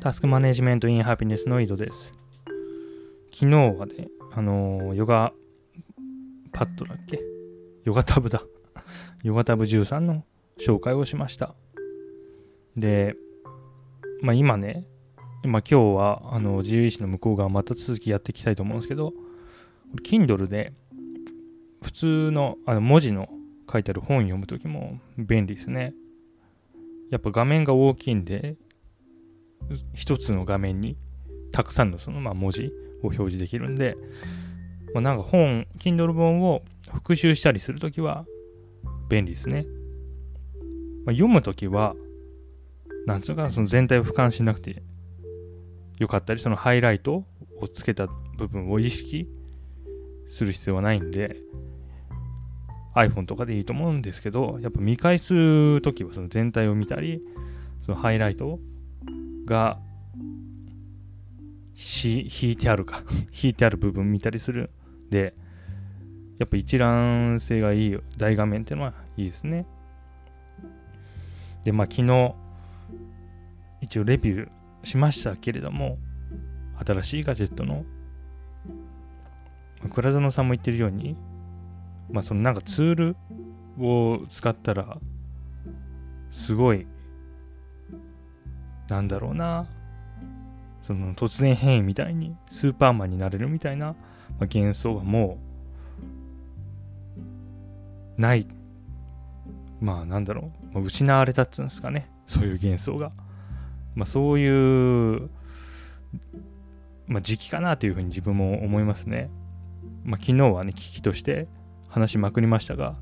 タスクマネジメントインハピネスの井戸です。昨日はね、あのー、ヨガパッドだっけ？ヨガタブだ。ヨガタブ13の紹介をしました。で、まあ今ね、今今日はあの自由意志の向こう側また続きやっていきたいと思うんですけど、Kindle で普通のあの文字の書いてある本読むときも便利ですね。やっぱ画面が大きいんで、一つの画面にたくさんのそのま文字を表示できるんで、まあ、なんか本、Kindle 本を復習したりするときは便利ですね。まあ、読むときは、なんつうか、その全体を俯瞰しなくてよかったり、そのハイライトをつけた部分を意識する必要はないんで、iPhone とかでいいと思うんですけど、やっぱ見返すときはその全体を見たり、そのハイライトが引いてあるか。引いてある部分見たりする。でやっぱ一覧性がいい大画面っていうのはいいですね。でまあ昨日一応レビューしましたけれども新しいガジェットの倉園さんも言ってるようにまあそのなんかツールを使ったらすごいなんだろうな。その突然変異みたいにスーパーマンになれるみたいな、まあ、幻想はもうない。まあなんだろう、まあ、失われたっつうんですかね。そういう幻想が。まあそういうまあ時期かなというふうに自分も思いますね。まあ昨日はね危機として話しまくりましたが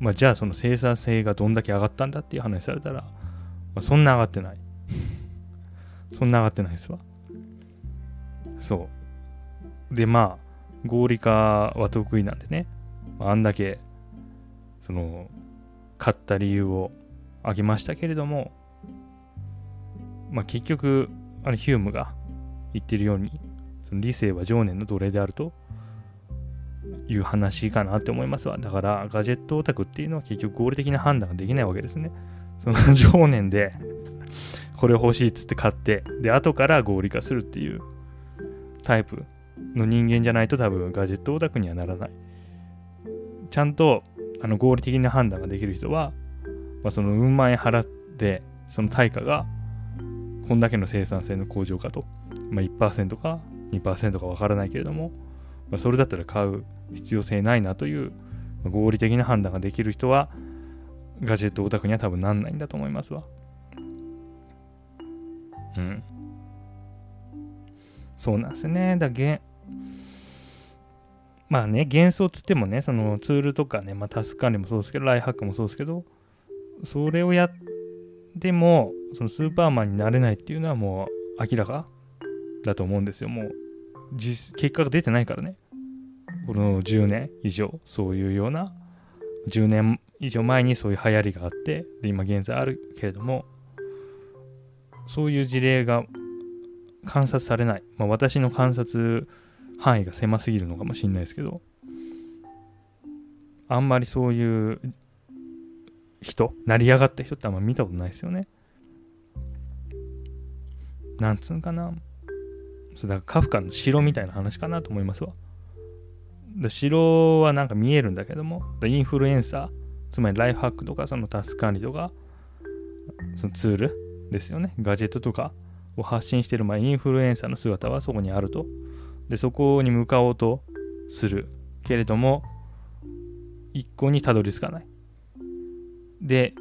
まあじゃあその生産性がどんだけ上がったんだっていう話されたら、まあ、そんな上がってない。そんな上がってないですわ。そう。で、まあ、合理化は得意なんでね、あんだけ、その、買った理由を挙げましたけれども、まあ結局、あのヒュームが言ってるように、その理性は情念の奴隷であるという話かなって思いますわ。だから、ガジェットオタクっていうのは結局合理的な判断ができないわけですね。その情念でこれ欲しいっつって買ってで後から合理化するっていうタイプの人間じゃないと多分ガジェットオタクにはならないちゃんとあの合理的な判断ができる人は、まあ、そのうん万円払ってその対価がこんだけの生産性の向上かと、まあ、1%か2%かわからないけれども、まあ、それだったら買う必要性ないなという合理的な判断ができる人はガジェットオタクには多分なんないんだと思いますわ。うん。そうなんですね。だげまあね、幻想つってもね、そのツールとかね、まあタスク管理もそうですけど、ライハックもそうですけど、それをやっても、そのスーパーマンになれないっていうのはもう明らかだと思うんですよ。もう実、結果が出てないからね。この10年以上、そういうような、10年以上前にそういう流行りがあって、で、今現在あるけれども、そういう事例が観察されない、まあ、私の観察範囲が狭すぎるのかもしれないですけど。あんまりそういう人成り上がった人ってあんま見たことないですよね。なんつうんかな。そうだからカフカの城みたいな話かなと思いますわ。城はなんか見えるんだけどもインフルエンサーつまりライフハックとかそのタスク管理とかそのツールですよね。ガジェットとかを発信してる、まあ、インフルエンサーの姿はそこにあると。で、そこに向かおうとするけれども、一向にたどり着かない。で、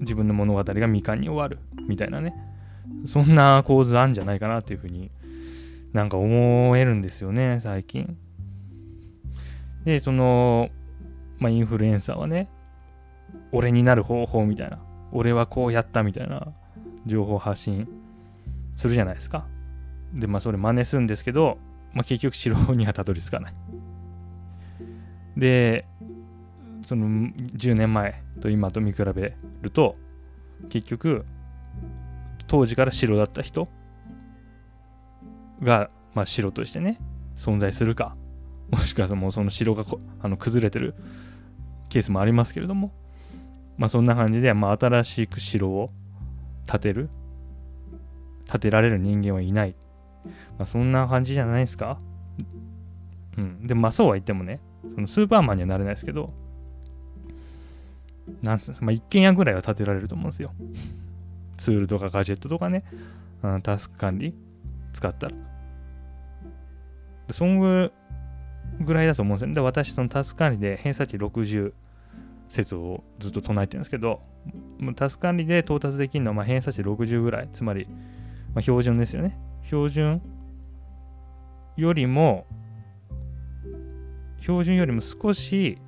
自分の物語が未完に終わる。みたいなね。そんな構図あるんじゃないかなっていうふうになんか思えるんですよね、最近。で、その、まあ、インフルエンサーはね、俺になる方法みたいな。俺はこうやったみたいな情報発信するじゃないですか。で、まあそれ真似するんですけど、まあ結局城にはたどり着かない。で、その10年前と今と見比べると、結局、当時から城だった人が、まあ城としてね、存在するか、もしくはもうその城があの崩れてるケースもありますけれども、まあそんな感じで、まあ新しく城を立てる？立てられる人間はいない。まあ、そんな感じじゃないですか？うん。でもまあそうは言ってもね、そのスーパーマンにはなれないですけど、なんつうんですか、まあ一軒家ぐらいは建てられると思うんですよ。ツールとかガジェットとかね、うん、タスク管理使ったら。そんぐらいだと思うんですよね。で、私、そのタスク管理で偏差値60説をずっと唱えてるんですけど、タスク管理で到達できるのはま偏差値60ぐらい、つまり、ま、標準ですよね。標準よりも、標準よりも少し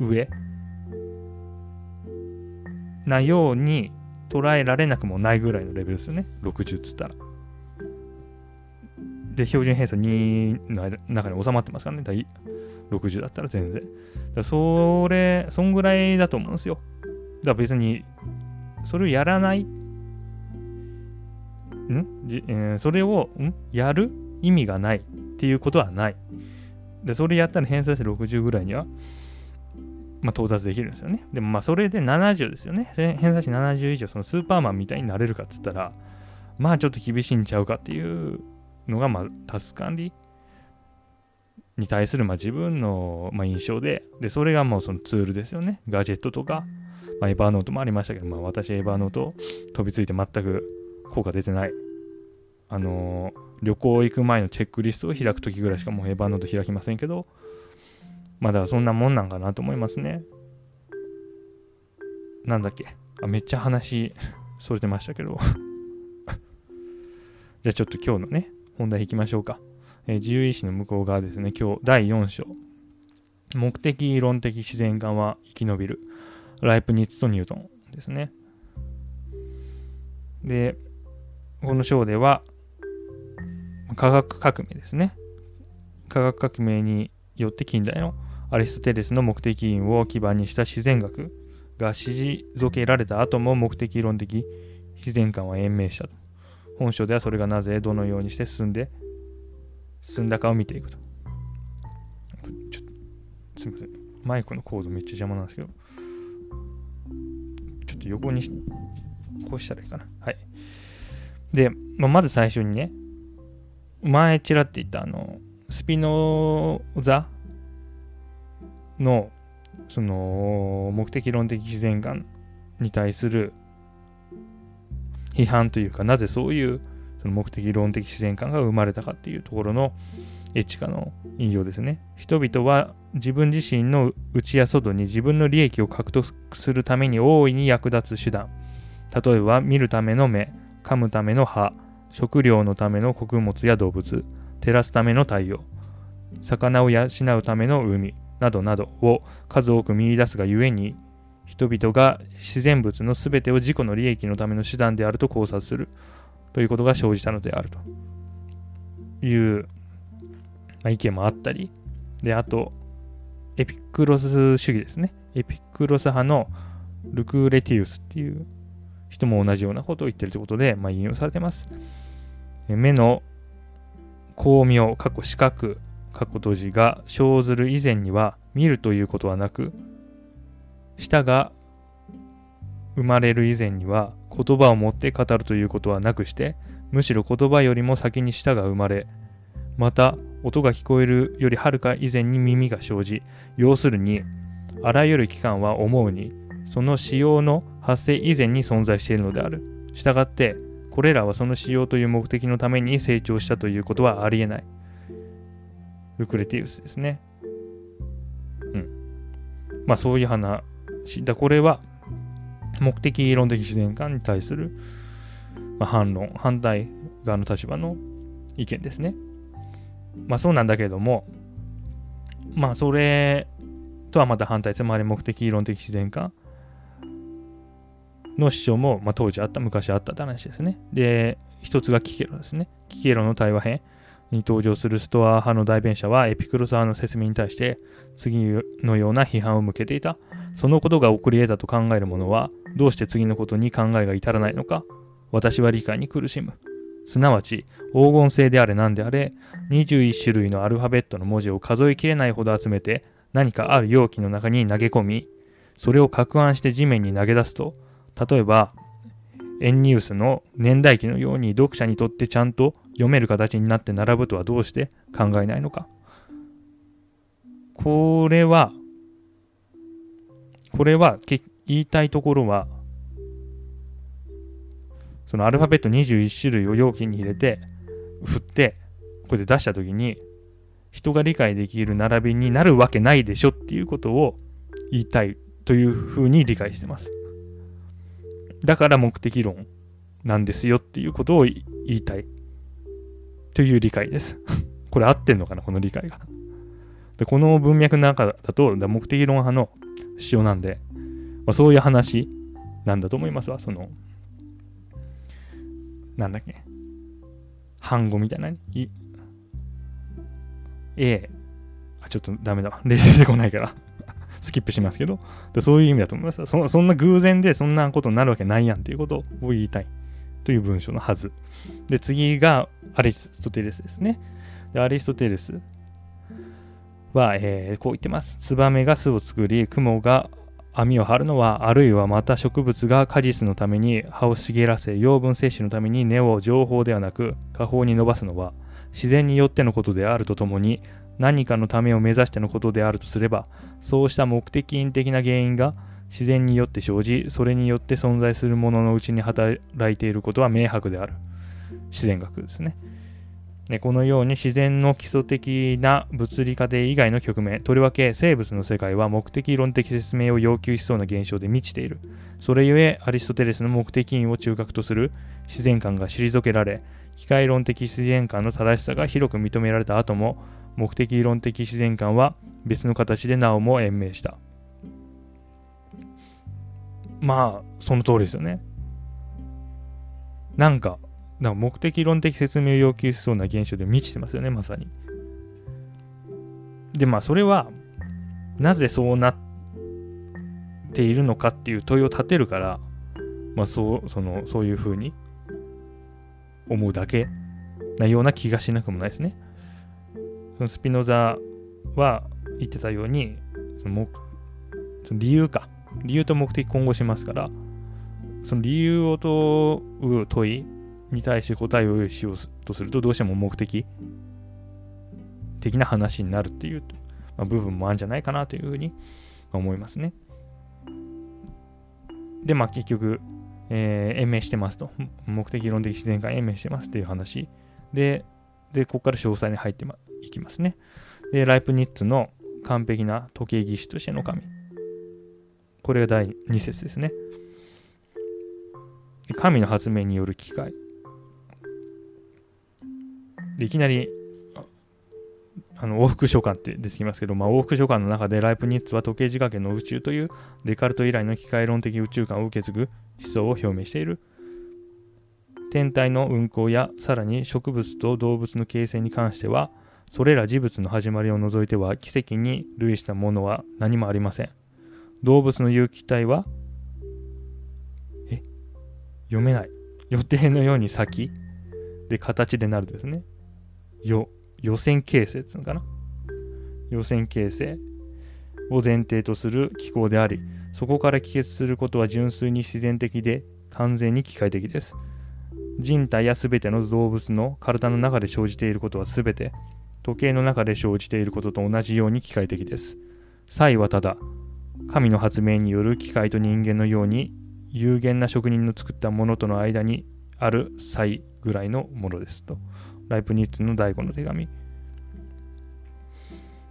上なように捉えられなくもないぐらいのレベルですよね。60っつったら。で、標準偏差2の中に収まってますからね。60だったら全然。だそれ、そんぐらいだと思うんですよ。だから別に、それをやらない、ん？じ、えー、それをん？やる意味がないっていうことはない。で、それやったら偏差値60ぐらいには、まあ、到達できるんですよね。でもまあそれで70ですよね。偏差値70以上、そのスーパーマンみたいになれるかっつったら、まあちょっと厳しいんちゃうかっていうのが、まあタスク管理に対するまあ自分のまあ印象で、で、それがもうそのツールですよね。ガジェットとか、まあ、エバーノートもありましたけど、まあ私エバーノート飛びついて全く効果出てない。あのー、旅行行く前のチェックリストを開くときぐらいしかもうエバーノート開きませんけど、まあだそんなもんなんかなと思いますね。なんだっけあ、めっちゃ話、それてましたけど じゃあちょっと今日のね、本題いきましょうか。えー、自由意志の向こう側ですね、今日第4章。目的論的自然観は生き延びる。ライプニッツとニュートンですね。で、この章では、科学革命ですね。科学革命によって近代のアリストテレスの目的因を基盤にした自然学が退けられた後も目的論的自然観は延命したと。本書ではそれがなぜどのようにして進んで進んだかを見ていくと。ちょすみません。マイクのコードめっちゃ邪魔なんですけど。ちょっと横にこうしたらいいかな。はい。で、まあ、まず最初にね、前ちらって言ったあの、スピノザのその目的論的自然観に対する批判というかなぜそういうその目的論的自然観が生まれたかっていうところのエチカの引用ですね。人々は自分自身の内や外に自分の利益を獲得するために大いに役立つ手段。例えば見るための目噛むための歯食料のための穀物や動物照らすための太陽魚を養うための海などなどを数多く見出すがゆえに人々が自然物の全てを自己の利益のための手段であると考察する。ということが生じたのであると。いう、まあ、意見もあったり。であとエピクロス主義ですね。エピクロス派のルクレティウスっていう人も同じようなことを言ってるということで、まあ、引用されてます。目の光明、過去視覚過去閉じが生ずる以前には見るということはなく舌が生まれる以前には言葉を持って語るということはなくしてむしろ言葉よりも先に舌が生まれまた音が聞こえるよりはるか以前に耳が生じ要するにあらゆる器官は思うにその使用の発生以前に存在しているのであるしたがってこれらはその使用という目的のために成長したということはありえないルクレティウスですね。うん。まあそういう話。だこれは目的論的自然観に対する、まあ、反論、反対側の立場の意見ですね。まあそうなんだけれども、まあそれとはまた反対、つまり目的論的自然観の主張も、まあ、当時あった、昔あったって話ですね。で、一つがキケロですね。キケロの対話編。に登場するストア派の代弁者はエピクロス派の説明に対して次のような批判を向けていた。そのことが起こり得たと考える者はどうして次のことに考えが至らないのか私は理解に苦しむ。すなわち黄金星であれ何であれ21種類のアルファベットの文字を数えきれないほど集めて何かある容器の中に投げ込みそれを攪拌して地面に投げ出すと例えばエンニウスの年代記のように読者にとってちゃんと読める形になって並ぶとはどうして考えないのか。これは、これは結言いたいところは、そのアルファベット21種類を容器に入れて、振って、これで出したときに、人が理解できる並びになるわけないでしょっていうことを言いたいというふうに理解してます。だから目的論なんですよっていうことを言いたいという理解です。これ合ってんのかなこの理解が。で、この文脈の中だと、目的論派の主張なんで、まあ、そういう話なんだと思いますわ。その、なんだっけ。反語みたいな。い A、あ、ちょっとダメだ。例出てこないから スキップしますけど、でそういう意味だと思いますそ。そんな偶然でそんなことになるわけないやんっていうことを言いたいという文章のはず。で、次がアリストテレスですね。でアリストテレスは、えー、こう言ってます。ツバメが巣を作り、雲が網を張るのは、あるいはまた植物が果実のために葉を茂らせ、養分摂取のために根を情報ではなく、下方に伸ばすのは、自然によってのことであるとともに、何かのためを目指してのことであるとすれば、そうした目的因的な原因が自然によって生じ、それによって存在するもののうちに働いていることは明白である。自然学ですね。このように自然の基礎的な物理過程以外の局面、とりわけ生物の世界は目的論的説明を要求しそうな現象で満ちている。それゆえ、アリストテレスの目的因を中核とする自然観が退けられ、機械論的自然観の正しさが広く認められた後も、目的論的自然観は別の形でなおも延命した。まあ、その通りですよね。なんか、なんか目的論的説明を要求しそうな現象で満ちてますよね、まさに。で、まあ、それは、なぜそうなっているのかっていう問いを立てるから、まあ、そう、その、そういうふうに思うだけなような気がしなくもないですね。そのスピノザは言ってたように、そのその理由か。理由と目的混合しますから、その理由を問う問いに対して答えを用意しようとするとどうしても目的的な話になるっていう、まあ、部分もあるんじゃないかなというふうに思いますね。で、まあ結局、えー、延命してますと。目的論的自然観延命してますっていう話。で、で、ここから詳細に入ってい、きますね。で、ライプニッツの完璧な時計技師としての神。これが第2節ですね。神の発明による機械。でいきなりあの往復書簡って出てきますけど、まあ、往復書簡の中でライプニッツは時計仕掛けの宇宙というデカルト以来の機械論的宇宙観を受け継ぐ思想を表明している。天体の運行やさらに植物と動物の形成に関してはそれら事物の始まりを除いては奇跡に類したものは何もありません。動物の有機体はえ？読めない。予定のように先？で形でなるですね。予選形成っていうのかな？予選形成を前提とする機構であり、そこから帰結することは純粋に自然的で完全に機械的です。人体やすべての動物の体の中で生じていることはすべて時計の中で生じていることと同じように機械的です。才はただ、神の発明による機械と人間のように有限な職人の作ったものとの間にある才ぐらいのものですと。ライプニッツの第5の手紙。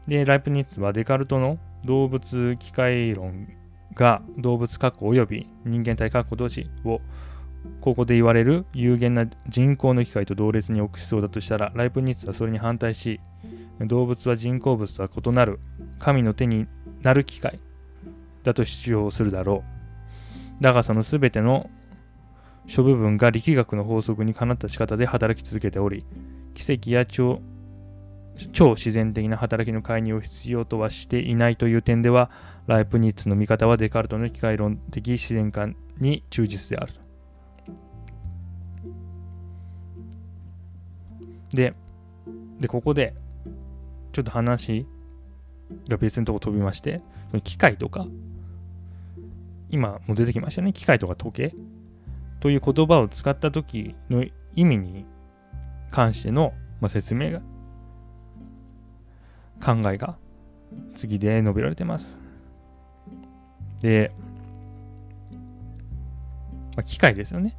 で、ライプニッツはデカルトの動物機械論が動物括弧及び人間体括弧同士をここで言われる有限な人工の機械と同列に置くしそうだとしたら、ライプニッツはそれに反対し、動物は人工物とは異なる神の手になる機械だと主張するだろう。だがその全ての諸部分が力学の法則にかなった仕方で働き続けており、奇跡や超超自然的な働きの介入を必要とはしていないという点では、ライプニッツの見方はデカルトの機械論的自然観に忠実である。で、で、ここで、ちょっと話が別のとこ飛びまして、その機械とか、今も出てきましたね。機械とか時計という言葉を使った時の意味に関しての、説明が考えが次で述べられてます。で、まあ、機械ですよね。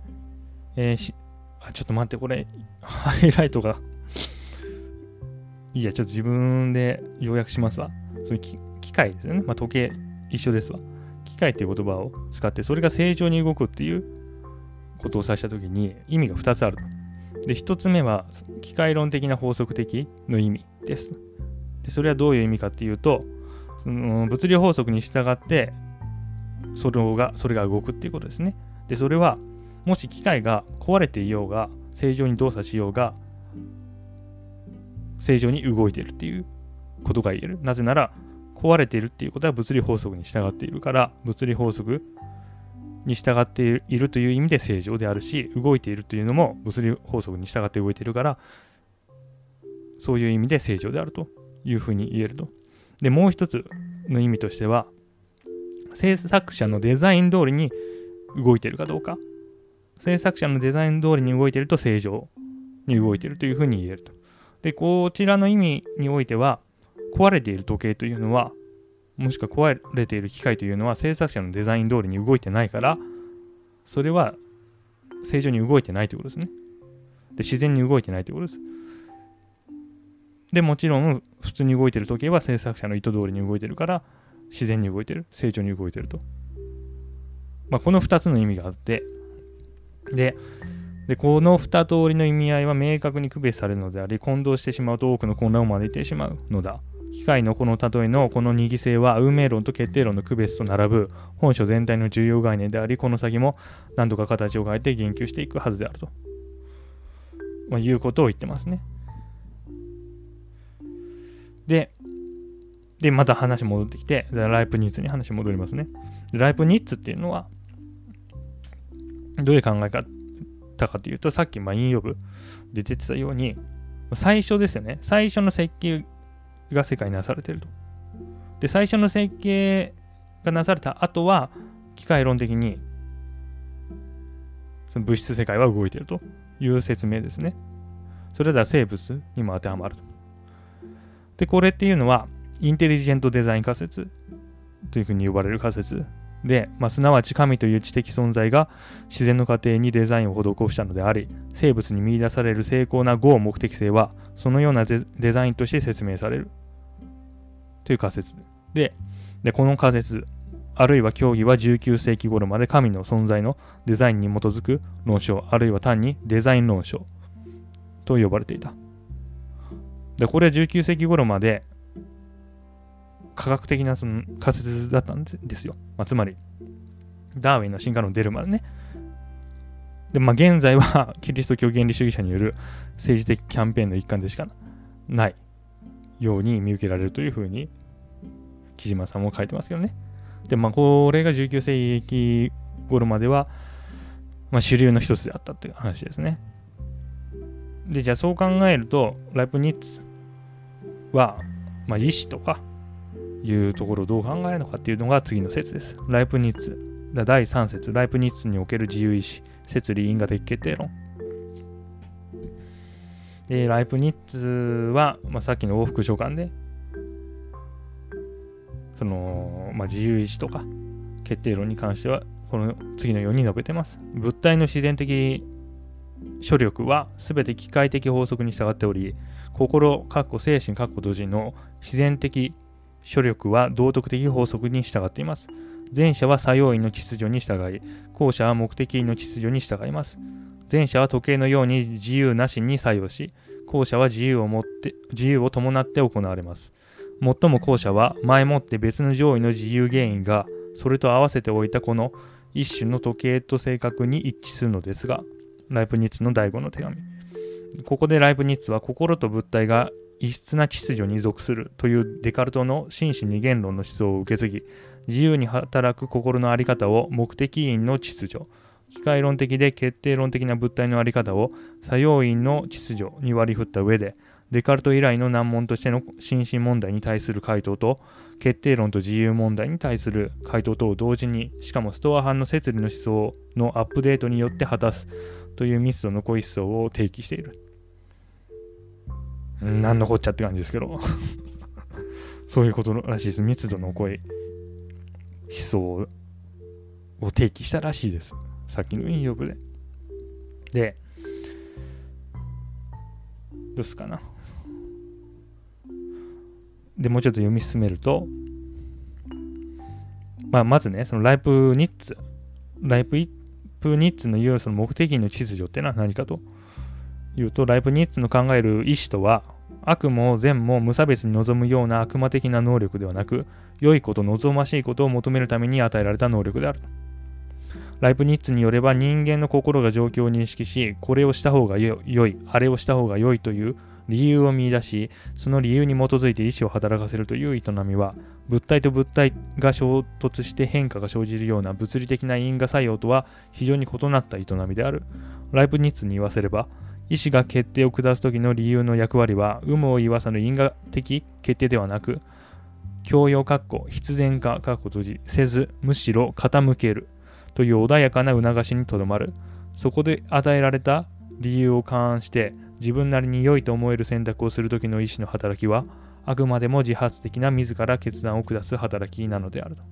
えー、しあ、ちょっと待って、これ、ハイライトがいいや、ちょっと自分で要約しますわ。その機械ですよね。まあ、時計一緒ですわ。機械っていう言葉を使って、それが正常に動くっていうことを指したときに意味が2つあると。で、1つ目は機械論的な法則的の意味です。でそれはどういう意味かっていうと、その物理法則に従ってそれがそれが動くっていうことですね。で、それはもし機械が壊れていようが正常に動作しようが正常に動いているっていうことが言える。なぜなら壊れているっていうことは物理法則に従っているから物理法則に従っているという意味で正常であるし動いているというのも物理法則に従って動いているからそういう意味で正常であるというふうに言えると。でもう一つの意味としては制作者のデザイン通りに動いているかどうか制作者のデザイン通りに動いていると正常に動いているというふうに言えると。でこちらの意味においては壊れている時計というのはもしくは壊れている機械というのは制作者のデザイン通りに動いてないからそれは正常に動いてないということですね。で自然に動いてないということです。でもちろん普通に動いてる時計は制作者の意図通りに動いてるから自然に動いてる正常に動いてると。まあ、この2つの意味があってででこの2通りの意味合いは明確に区別されるのであり混同してしまうと多くの混乱を招いてしまうのだ。機械のこの例えのこの二義性は運命論と決定論の区別と並ぶ本書全体の重要概念でありこの先も何度か形を変えて言及していくはずであると、まあ、いうことを言ってますね。で、で、また話戻ってきて、ライプニッツに話戻りますね。ライプニッツっていうのは、どういう考え方かというと、さっき、まあ、引用部で出てたように、最初ですよね。最初の設計が世界になされてると。で、最初の設計がなされた後は、機械論的に、その物質世界は動いているという説明ですね。それでは生物にも当てはまると。で、これっていうのは、インテリジェントデザイン仮説というふうに呼ばれる仮説で、まあ、すなわち神という知的存在が自然の過程にデザインを施したのであり、生物に見出される精巧な合目的性は、そのようなデザインとして説明される。という仮説で、でこの仮説、あるいは教義は19世紀頃まで神の存在のデザインに基づく論証、あるいは単にデザイン論証と呼ばれていた。で、これは19世紀頃まで科学的なその仮説だったんですよ。まあ、つまり、ダーウィンの進化論出るまでね。で、まあ、現在は キリスト教原理主義者による政治的キャンペーンの一環でしかないように見受けられるというふうに、木島さんも書いてますけどね。で、まあ、これが19世紀頃までは、まあ、主流の一つであったという話ですね。で、じゃあそう考えると、ライプニッツは、まあ、意志とか、いうところをどう考えるのかっていうのが次の説です。ライプニッツ。第3節、ライプニッツにおける自由意志、説理因果的決定論。で、ライプニッツは、まあ、さっきの往復書簡で、その、まあ、自由意志とか決定論に関しては、この次のように述べてます。物体の自然的処力は全て機械的法則に従っており、心、かっこ精神、かっこ同時の自然的処力は道徳的法則に従っています。前者は作用員の秩序に従い、後者は目的員の秩序に従います。前者は時計のように自由なしに作用し、後者は自由を持って自由を伴って行われます。もっとも後者は前もって別の上位の自由原因がそれと合わせておいたこの一種の時計と正確に一致するのですが、ライプニッツの第5の手紙。ここでライプニッツは心と物体が異質な秩序に属するというデカルトの真摯二元論の思想を受け継ぎ、自由に働く心の在り方を目的因の秩序、機械論的で決定論的な物体の在り方を作用因の秩序に割り振った上で、デカルト以来の難問としての心身問題に対する回答と、決定論と自由問題に対する回答とを同時にしかもストア派の摂理の思想のアップデートによって果たすという密度の濃い思想を提起している。何のこっちゃって感じですけど そういうことらしいです。密度の濃い思想を提起したらしいです。さっきの引用部で。で、どうすかな。で、もうちょっと読み進めると、まあ、まずね、そのライプニッツ、ライプニッツの言うその目的の秩序ってのは何かというと、ライプニッツの考える意志とは、悪も善も無差別に望むような悪魔的な能力ではなく、良いこと望ましいことを求めるために与えられた能力である。ライプニッツによれば人間の心が状況を認識し、これをした方が良い、あれをした方が良いという理由を見出し、その理由に基づいて意思を働かせるという営みは、物体と物体が衝突して変化が生じるような物理的な因果作用とは非常に異なった営みである。ライプニッツに言わせれば、意思が決定を下す時の理由の役割は、有無を言わさぬ因果的決定ではなく、教養括弧必然化括弧閉じせず、むしろ傾けるという穏やかな促しにとどまる。そこで与えられた理由を勘案して、自分なりに良いと思える選択をする時の意思の働きは、あくまでも自発的な自ら決断を下す働きなのであると。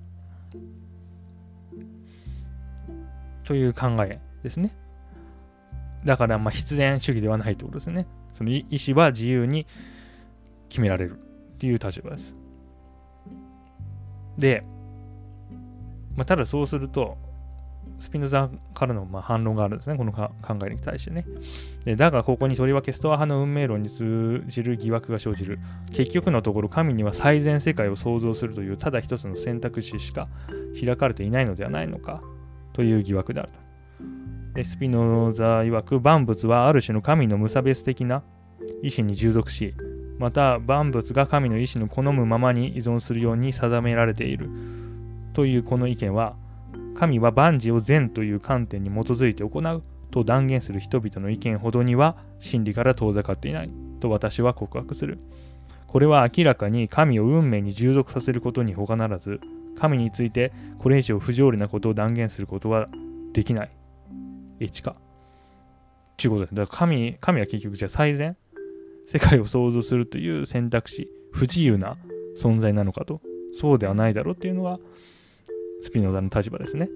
という考えですね。だから、ま、必然主義ではないということですね。その意思は自由に決められるっていう立場です。で、まあ、ただそうすると、スピノザからのま反論があるんですね、この考えに対してね。でだが、ここにとりわけストア派の運命論に通じる疑惑が生じる。結局のところ、神には最善世界を創造するというただ一つの選択肢しか開かれていないのではないのかという疑惑であると。スピノザ曰く、万物はある種の神の無差別的な意志に従属し、また万物が神の意志の好むままに依存するように定められているというこの意見は神は万事を善という観点に基づいて行うと断言する人々の意見ほどには真理から遠ざかっていないと私は告白する。これは明らかに神を運命に従属させることに他ならず、神についてこれ以上不条理なことを断言することはできない。1か。ということです。だから神神は結局じゃあ最善世界を創造するという選択肢、不自由な存在なのかと。そうではないだろうっていうのがスピノザの立場ですね。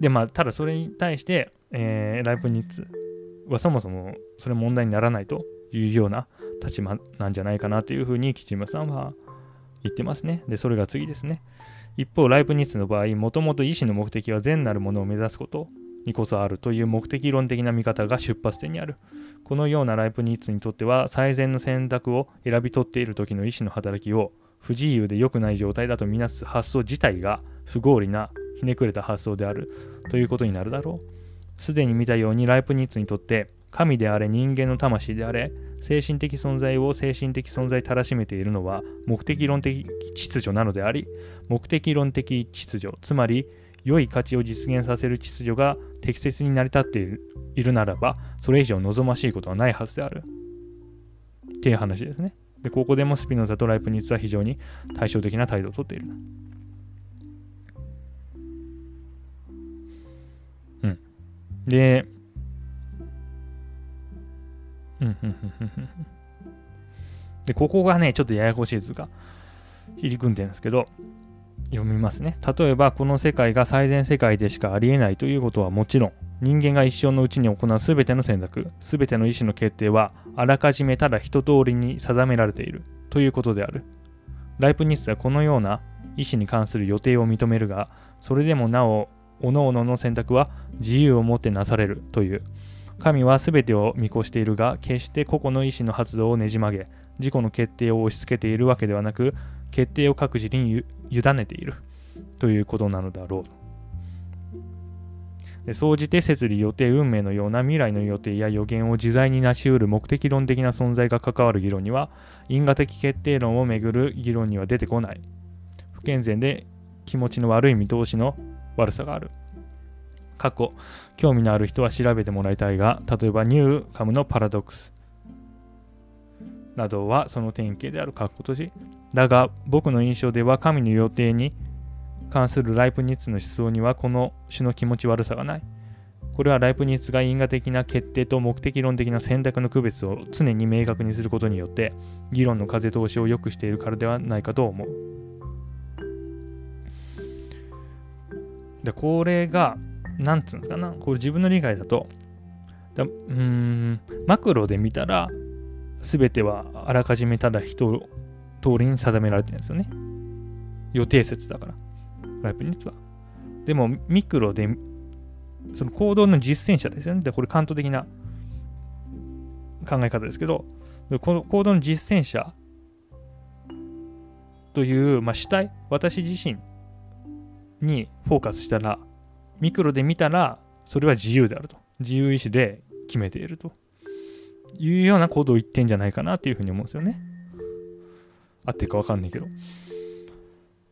で、まあ、ただそれに対して、えー、ライプニッツはそもそもそれ問題にならないというような立場なんじゃないかなというふうに吉村さんは言ってますね。で、それが次ですね。一方、ライプニッツの場合、もともと意思の目的は善なるものを目指すことにこそあるという目的論的な見方が出発点にある。このようなライプニッツにとっては、最善の選択を選び取っている時の意思の働きを不自由で良くない状態だとみなす発想自体が不合理なひねくれた発想であるということになるだろう。すでに見たようにライプニッツにとって神であれ人間の魂であれ精神的存在を精神的存在たらしめているのは目的論的秩序なのであり目的論的秩序つまり良い価値を実現させる秩序が適切に成り立っているならばそれ以上望ましいことはないはずであるっていう話ですね。で、ここでもスピノザとライプニッツは非常に対照的な態度をとっている。うん。で、うん、うん、うん、うん。で、ここがね、ちょっとややこしい図が入り組んでるんですけど、読みますね。例えば、この世界が最善世界でしかありえないということはもちろん、人間が一生のうちに行うすべての選択、すべての意思の決定は、あらかじめただ一通りに定められているということである。ライプニッツはこのような意思に関する予定を認めるが、それでもなお、各々の選択は自由をもってなされるという。神は全てを見越しているが、決して個々の意思の発動をねじ曲げ、自己の決定を押し付けているわけではなく、決定を各自に委ねている。ということなのだろう。総じて摂理予定運命のような未来の予定や予言を自在に成し得る目的論的な存在が関わる議論には因果的決定論をめぐる議論には出てこない。不健全で気持ちの悪い見通しの悪さがある。過去興味のある人は調べてもらいたいが例えばニューカムのパラドックス。などはその典型である。括弧閉じだが僕の印象では神の予定に関するライプニッツの思想にはこの種の気持ち悪さがない。これはライプニッツが因果的な決定と目的論的な選択の区別を常に明確にすることによって議論の風通しを良くしているからではないかと思う。で、これが、なんつうんですかな、これ自分の理解だと、だうん、マクロで見たら、全てはあらかじめただ一通りに定められてるんですよね。予定説だから、ライプニッツは。でも、ミクロでその行動の実践者ですよね。で、これ、関東的な考え方ですけど、この行動の実践者という、まあ、主体、私自身にフォーカスしたら、ミクロで見たら、それは自由であると。自由意志で決めているというような行動を言ってんじゃないかなっていうふうに思うんですよね。合ってるかわかんないけど。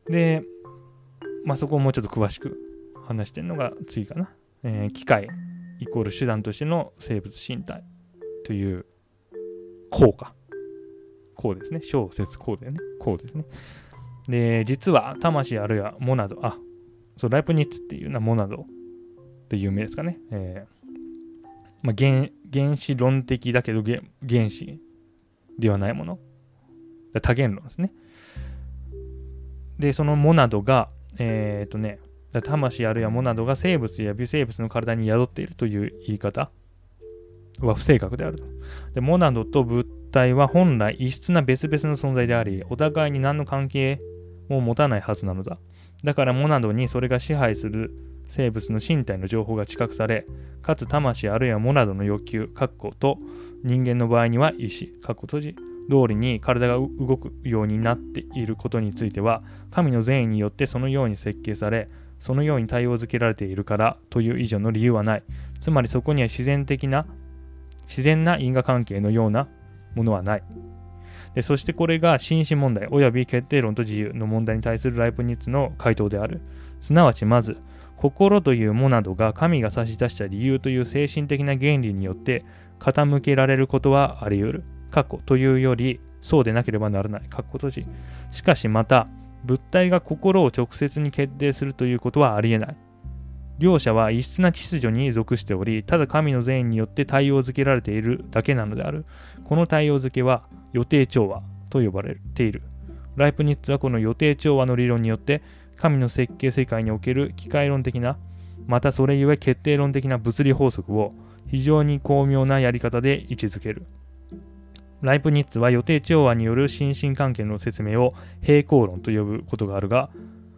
で、まあ、そこをもうちょっと詳しく話してるのが次かな。えー、機械イコール手段としての生物身体という項か。項ですね。小説項だよね。項ですね。で、実は魂あるいはモナド、あ、そう、ライプニッツっていうのはモナドで有名ですかね。えー、まあ、原原子論的だけど原子ではないもの。多元論ですね。で、そのモナドが、えっ、ー、とね、魂あるいはモナドが生物や微生物の体に宿っているという言い方は不正確であると。でモナドと物体は本来異質な別々の存在であり、お互いに何の関係も持たないはずなのだ。だからモナドにそれが支配する生物の身体の情報が知覚され、かつ魂あるいはモナドの欲求、括弧と人間の場合には意志、括弧閉じ、通りに体が動くようになっていることについては、神の善意によってそのように設計され、そのように対応づけられているからという以上の理由はない。つまりそこには自然的な、自然な因果関係のようなものはない。でそしてこれが心身問題及び決定論と自由の問題に対するライプニッツの回答である。すなわちまず、心というもなどが神が差し出した理由という精神的な原理によって傾けられることはあり得る。過去というより、そうでなければならない。過去閉じ。しかしまた、物体が心を直接に決定するということはありえない。両者は異質な秩序に属しており、ただ神の善意によって対応づけられているだけなのである。この対応づけは予定調和と呼ばれている。ライプニッツはこの予定調和の理論によって、神の設計世界における機械論的な、またそれゆえ決定論的な物理法則を非常に巧妙なやり方で位置づける。ライプニッツは予定調和による心身関係の説明を平行論と呼ぶことがあるが、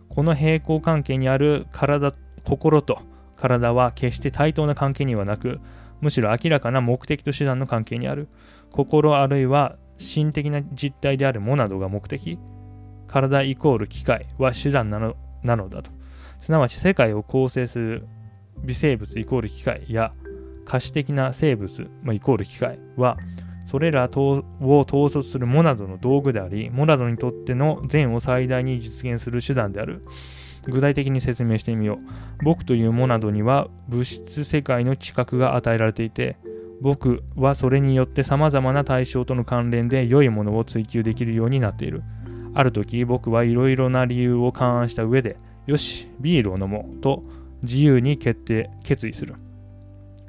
この平行関係にある体、心と体は決して対等な関係にはなく、むしろ明らかな目的と手段の関係にある。心あるいは心的な実体であるモナドが目的、体イコール機械は手段なのなのだと。すなわち世界を構成する微生物イコール機械や可視的な生物、まあ、イコール機械はそれらを統率するモナドの道具であり、モナドにとっての善を最大に実現する手段である。具体的に説明してみよう。僕というモナドには物質世界の知覚が与えられていて、僕はそれによって様々な対象との関連で良いものを追求できるようになっている。ある時僕はいろいろな理由を勘案した上で、よし、ビールを飲もうと自由に決定、決意する。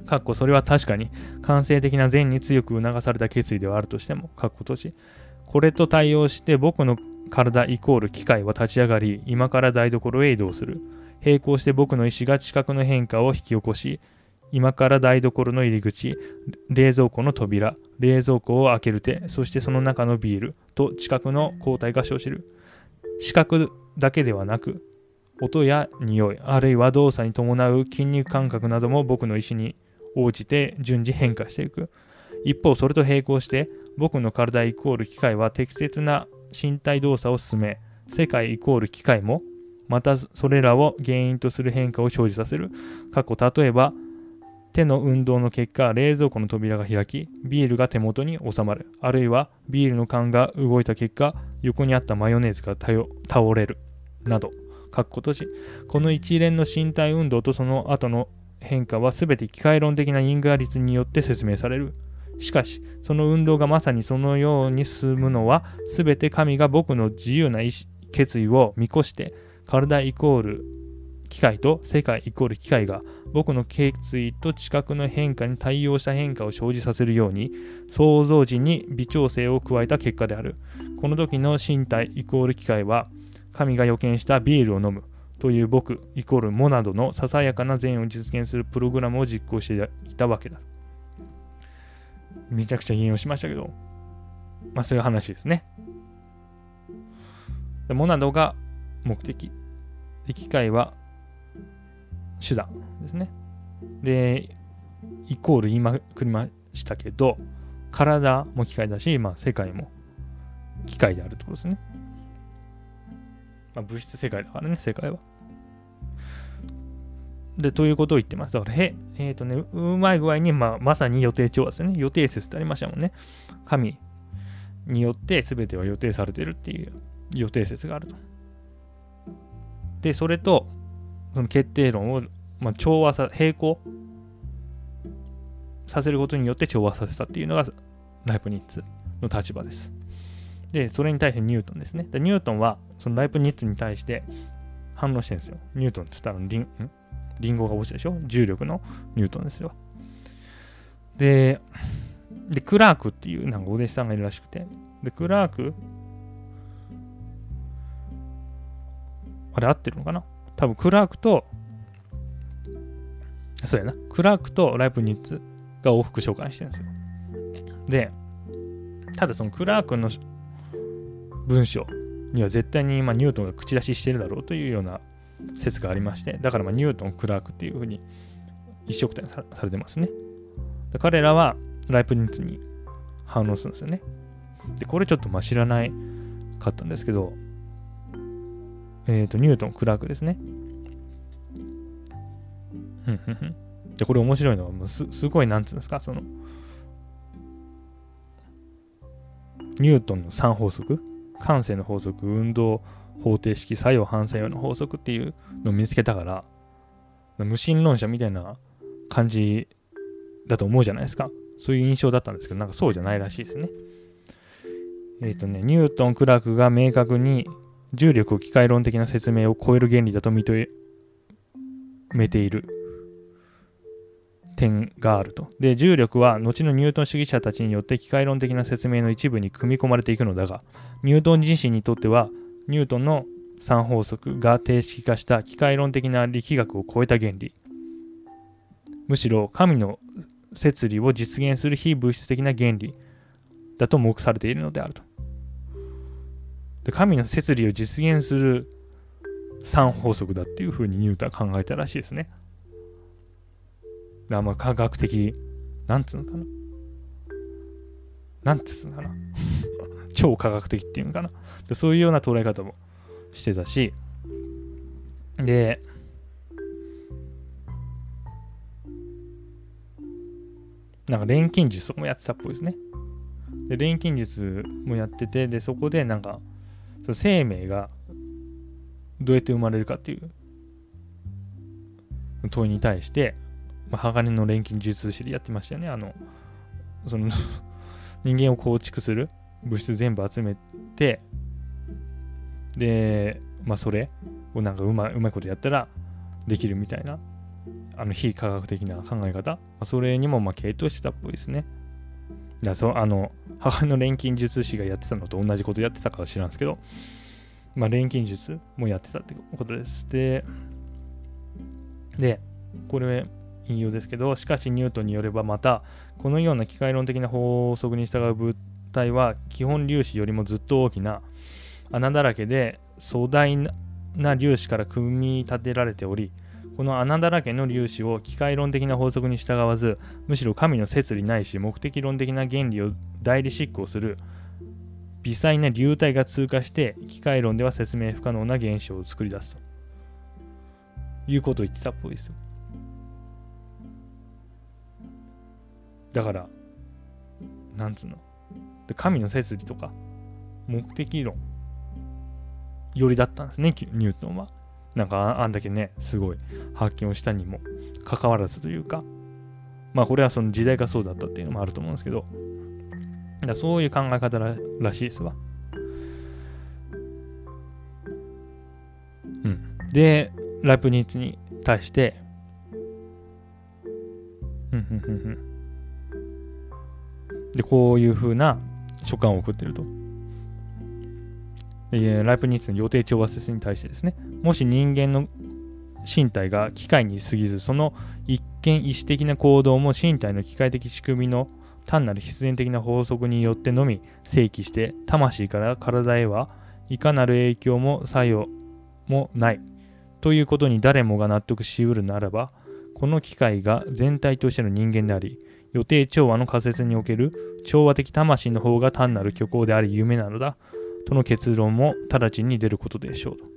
かっこそれは確かに感性的な善に強く促された決意ではあるとしても、かっこし、これと対応して僕の体イコール機械は立ち上がり、今から台所へ移動する。並行して僕の意志が知覚の変化を引き起こし、今から台所の入り口、冷蔵庫の扉、冷蔵庫を開ける手、そしてその中のビールと知覚の交代が生じる。視覚だけではなく、音や匂い、あるいは動作に伴う筋肉感覚なども僕の意思に応じて順次変化していく。一方、それと並行して、僕の体イコール機械は適切な身体動作を進め、世界イコール機械も、またそれらを原因とする変化を生じさせる。過去、例えば、手の運動の結果、冷蔵庫の扉が開き、ビールが手元に収まる。あるいは、ビールの缶が動いた結果、横にあったマヨネーズが倒れる。など。かっことじ。この一連の身体運動とその後の変化は全て機械論的な因果率によって説明される。しかし、その運動がまさにそのように進むのは、すべて神が僕の自由な意志決意を見越して、体イコール機械と世界イコール機械が僕の決意と知覚の変化に対応した変化を生じさせるように創造時に微調整を加えた結果である。この時の身体イコール機械は神が予見したビールを飲むという僕イコールモナドのささやかな善を実現するプログラムを実行していたわけだ。めちゃくちゃ引用しましたけど、まあそういう話ですね。モナドが目的。で機械は手段ですね。で、イコール言いまくりましたけど、体も機械だし、まあ、世界も機械であるってことですね。まあ、物質世界だからね、世界は。で、ということを言ってます。だから、へ、えっ、ー、とね、うまい具合に、まあ、まさに予定調和ですね。予定説ってありましたもんね。神によって全ては予定されてるっていう予定説があると。で、それと、その決定論を、まあ、調和さ、並行させることによって調和させたっていうのがライプニッツの立場です。で、それに対してニュートンですね。でニュートンは、そのライプニッツに対して反応してるんですよ。ニュートンって言ったらリン、リンゴが落ちたでしょ？重力のニュートンですよ。で、で、クラークっていうなんかお弟子さんがいるらしくて、で、クラーク、あれ合ってるのかな？多分クラークと、そうやな、クラークとライプニッツが往復召喚してるんですよ。で、ただそのクラークの文章には絶対にまニュートンが口出ししてるだろうというような説がありまして、だからまニュートン、クラークっていうふうに一色点されてますね。で彼らはライプニッツに反応するんですよね。で、これちょっとまあ知らないかったんですけど、えっ、ー、と、ニュートン、クラークですね。で、これ面白いのは、すすごい、なんていうんですか、その、ニュートンの3法則、感性の法則、運動方程式、作用反作用の法則っていうのを見つけたから、無神論者みたいな感じだと思うじゃないですか。そういう印象だったんですけど、なんかそうじゃないらしいですね。えっ、ー、とね、ニュートン、クラークが明確に重力を機械論的な説明を超える原理だと認めている点があると。で、重力は後のニュートン主義者たちによって機械論的な説明の一部に組み込まれていくのだが、ニュートン自身にとっては、ニュートンの3法則が定式化した機械論的な力学を超えた原理。むしろ神の摂理を実現する非物質的な原理だと目されているのであると。で神の摂理を実現する3法則だっていうふうにニュートンは考えたらしいですね。だまあ科学的、なんつうのかな。なんつうのかな。超科学的っていうのかな。でそういうような捉え方もしてたし、で、なんか錬金術とかもやってたっぽいですね。で、錬金術もやってて、で、そこでなんか、その生命がどうやって生まれるかっていう問いに対して、まあ、鋼の錬金術師でやってましたよね。あの、その 人間を構築する物質全部集めて、で、まあそれをなんかうまうまいことやったらできるみたいな、あの非科学的な考え方、まあ、それにもまあ傾倒してたっぽいですね。だそうあの母の錬金術師がやってたのと同じことやってたかは知らんすけど、まあ、錬金術もやってたってことです。で、で、これ引用ですけど、しかしニュートンによればまた、このような機械論的な法則に従う物体は基本粒子よりもずっと大きな穴だらけで壮大な粒子から組み立てられており、この穴だらけの粒子を機械論的な法則に従わず、むしろ神の摂理ないし目的論的な原理を代理執行する微細な流体が通過して機械論では説明不可能な現象を作り出すということを言ってたっぽいですよ。だから、なんつうの？で神の摂理とか目的論よりだったんですね、ニュートンは。なんかあんだけね、すごい発見をしたにもかかわらずというか、まあこれはその時代がそうだったっていうのもあると思うんですけど、だそういう考え方ららしいですわ。うん。で、ライプニッツに対して、うんうんうんうん。で、こういう風な書簡を送っていると。ライプニッツの予定調和説に対してですね、もし人間の身体が機械に過ぎず、その一見意思的な行動も身体の機械的仕組みの単なる必然的な法則によってのみ正規して、魂から体へはいかなる影響も作用もないということに誰もが納得しうるならば、この機械が全体としての人間であり、予定調和の仮説における調和的魂の方が単なる虚構であり夢なのだとの結論も直ちに出ることでしょうと。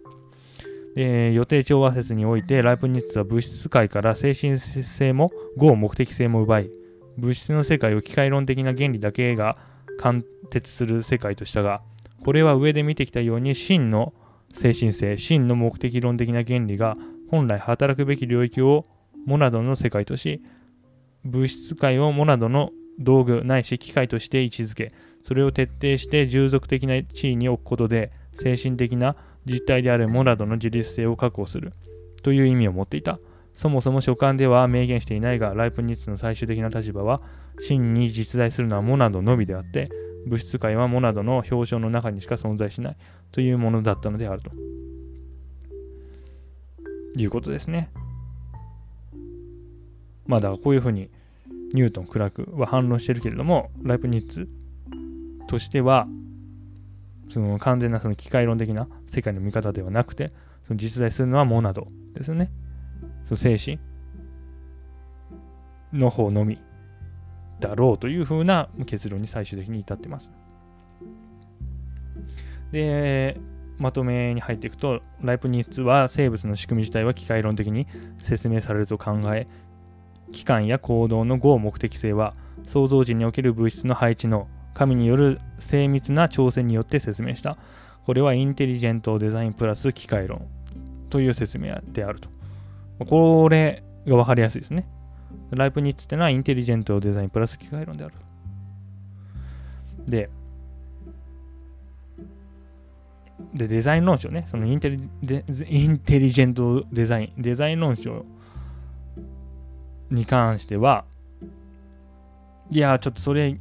で予定調和説においてライプニッツは物質界から精神性も合目的性も奪い物質の世界を機械論的な原理だけが貫徹する世界としたがこれは上で見てきたように真の精神性真の目的論的な原理が本来働くべき領域をモナドの世界とし物質界をモナドの道具ないし機械として位置づけそれを徹底して従属的な地位に置くことで精神的な実体であるモナドの自立性を確保するという意味を持っていた。そもそも書簡では明言していないが、ライプニッツの最終的な立場は、真に実在するのはモナドのみであって、物質界はモナドの表彰の中にしか存在しないというものだったのであると。いうことですね。まあだからこういうふうにニュートン、クラークは反論してるけれども、ライプニッツとしては、その完全なその機械論的な世界の見方ではなくて、その実在するのはモナドですよね。その精神の方のみだろうというふうな結論に最終的に至ってます。で、まとめに入っていくと、ライプニッツは生物の仕組み自体は機械論的に説明されると考え、器官や行動の合目的性は創造時における物質の配置の神による精密な挑戦によって説明した。これはインテリジェントデザインプラス機械論という説明であると。これが分かりやすいですね。ライプニッツってのはインテリジェントデザインプラス機械論である。で、で、デザイン論章ね、そのインテリインテリジェントデザイン、デザイン論章に関しては、いや、ちょっとそれ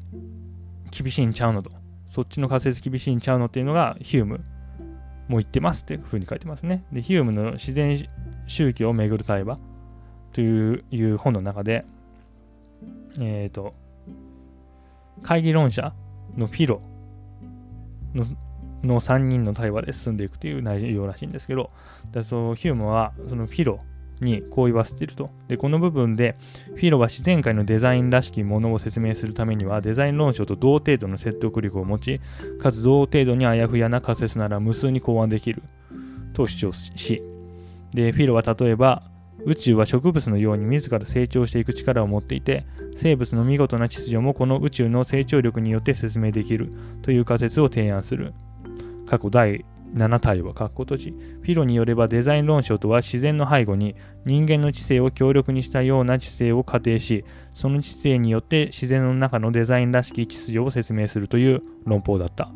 厳しいんちゃうのと。そっちの仮説厳しいんちゃうのっていうのがヒュームも言ってますっていうふうに書いてますね。で、ヒュームの自然宗教をめぐる対話という本の中で、えっ、ー、と、会議論者のフィロのの3人の対話で進んでいくという内容らしいんですけど、だそうヒュームはそのフィロにこう言わせていると。で、この部分で、フィロは自然界のデザインらしきものを説明するためには、デザイン論証と同程度の説得力を持ち、かつ同程度にあやふやな仮説なら無数に考案できると主張し、で、フィロは例えば、宇宙は植物のように自ら成長していく力を持っていて、生物の見事な秩序もこの宇宙の成長力によって説明できるという仮説を提案する。過去第7対話、括弧閉じ。フィロによればデザイン論証とは自然の背後に人間の知性を強力にしたような知性を仮定し、その知性によって自然の中のデザインらしき秩序を説明するという論法だった。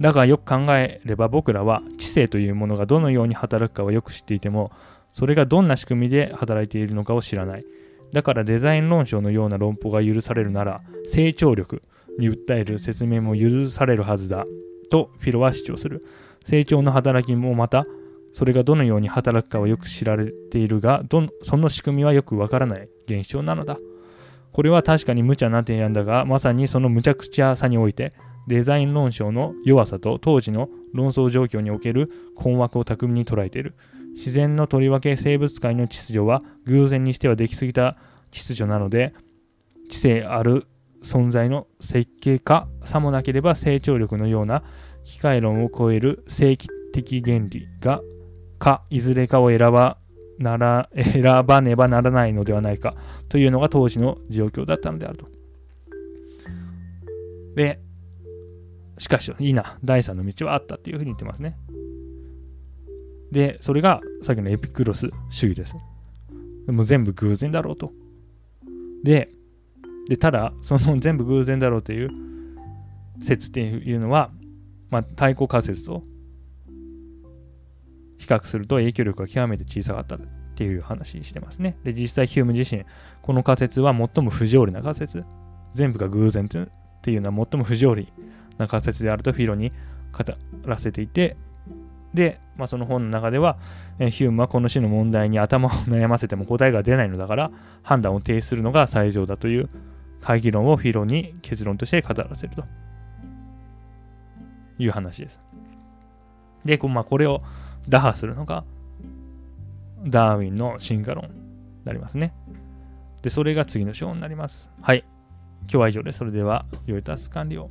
だがよく考えれば僕らは知性というものがどのように働くかはよく知っていても、それがどんな仕組みで働いているのかを知らない。だからデザイン論証のような論法が許されるなら、成長力に訴える説明も許されるはずだとフィロは主張する。成長の働きもまた、それがどのように働くかはよく知られているがど、その仕組みはよくわからない現象なのだ。これは確かに無茶な提案だが、まさにその無茶苦茶さにおいて、デザイン論証の弱さと当時の論争状況における困惑を巧みに捉えている。自然のとりわけ生物界の秩序は偶然にしてはできすぎた秩序なので、知性ある存在の設計かさもなければ成長力のような機械論を超える正規的原理がかいずれかを選ばなら 選ばねばならないのではないかというのが当時の状況だったのであると。で、しかし、いいな、第三の道はあったっていうふうに言ってますね。で、それがさっきのエピクロス主義です。でも全部偶然だろうと。で、でただその全部偶然だろうという説っていうのは、まあ、対抗仮説と比較すると影響力が極めて小さかったっていう話してますね。で、実際ヒューム自身、この仮説は最も不条理な仮説。全部が偶然っていうのは最も不条理な仮説であるとフィロに語らせていて、で、まあ、その本の中では、えヒュームはこの種の問題に頭を悩ませても答えが出ないのだから判断を停止するのが最上だという会議論をフィロに結論として語らせるという話です。で、まあ、これを打破するのがダーウィンの進化論になりますね。で、それが次の章になります。はい。今日は以上です。それでは、良いタス完了。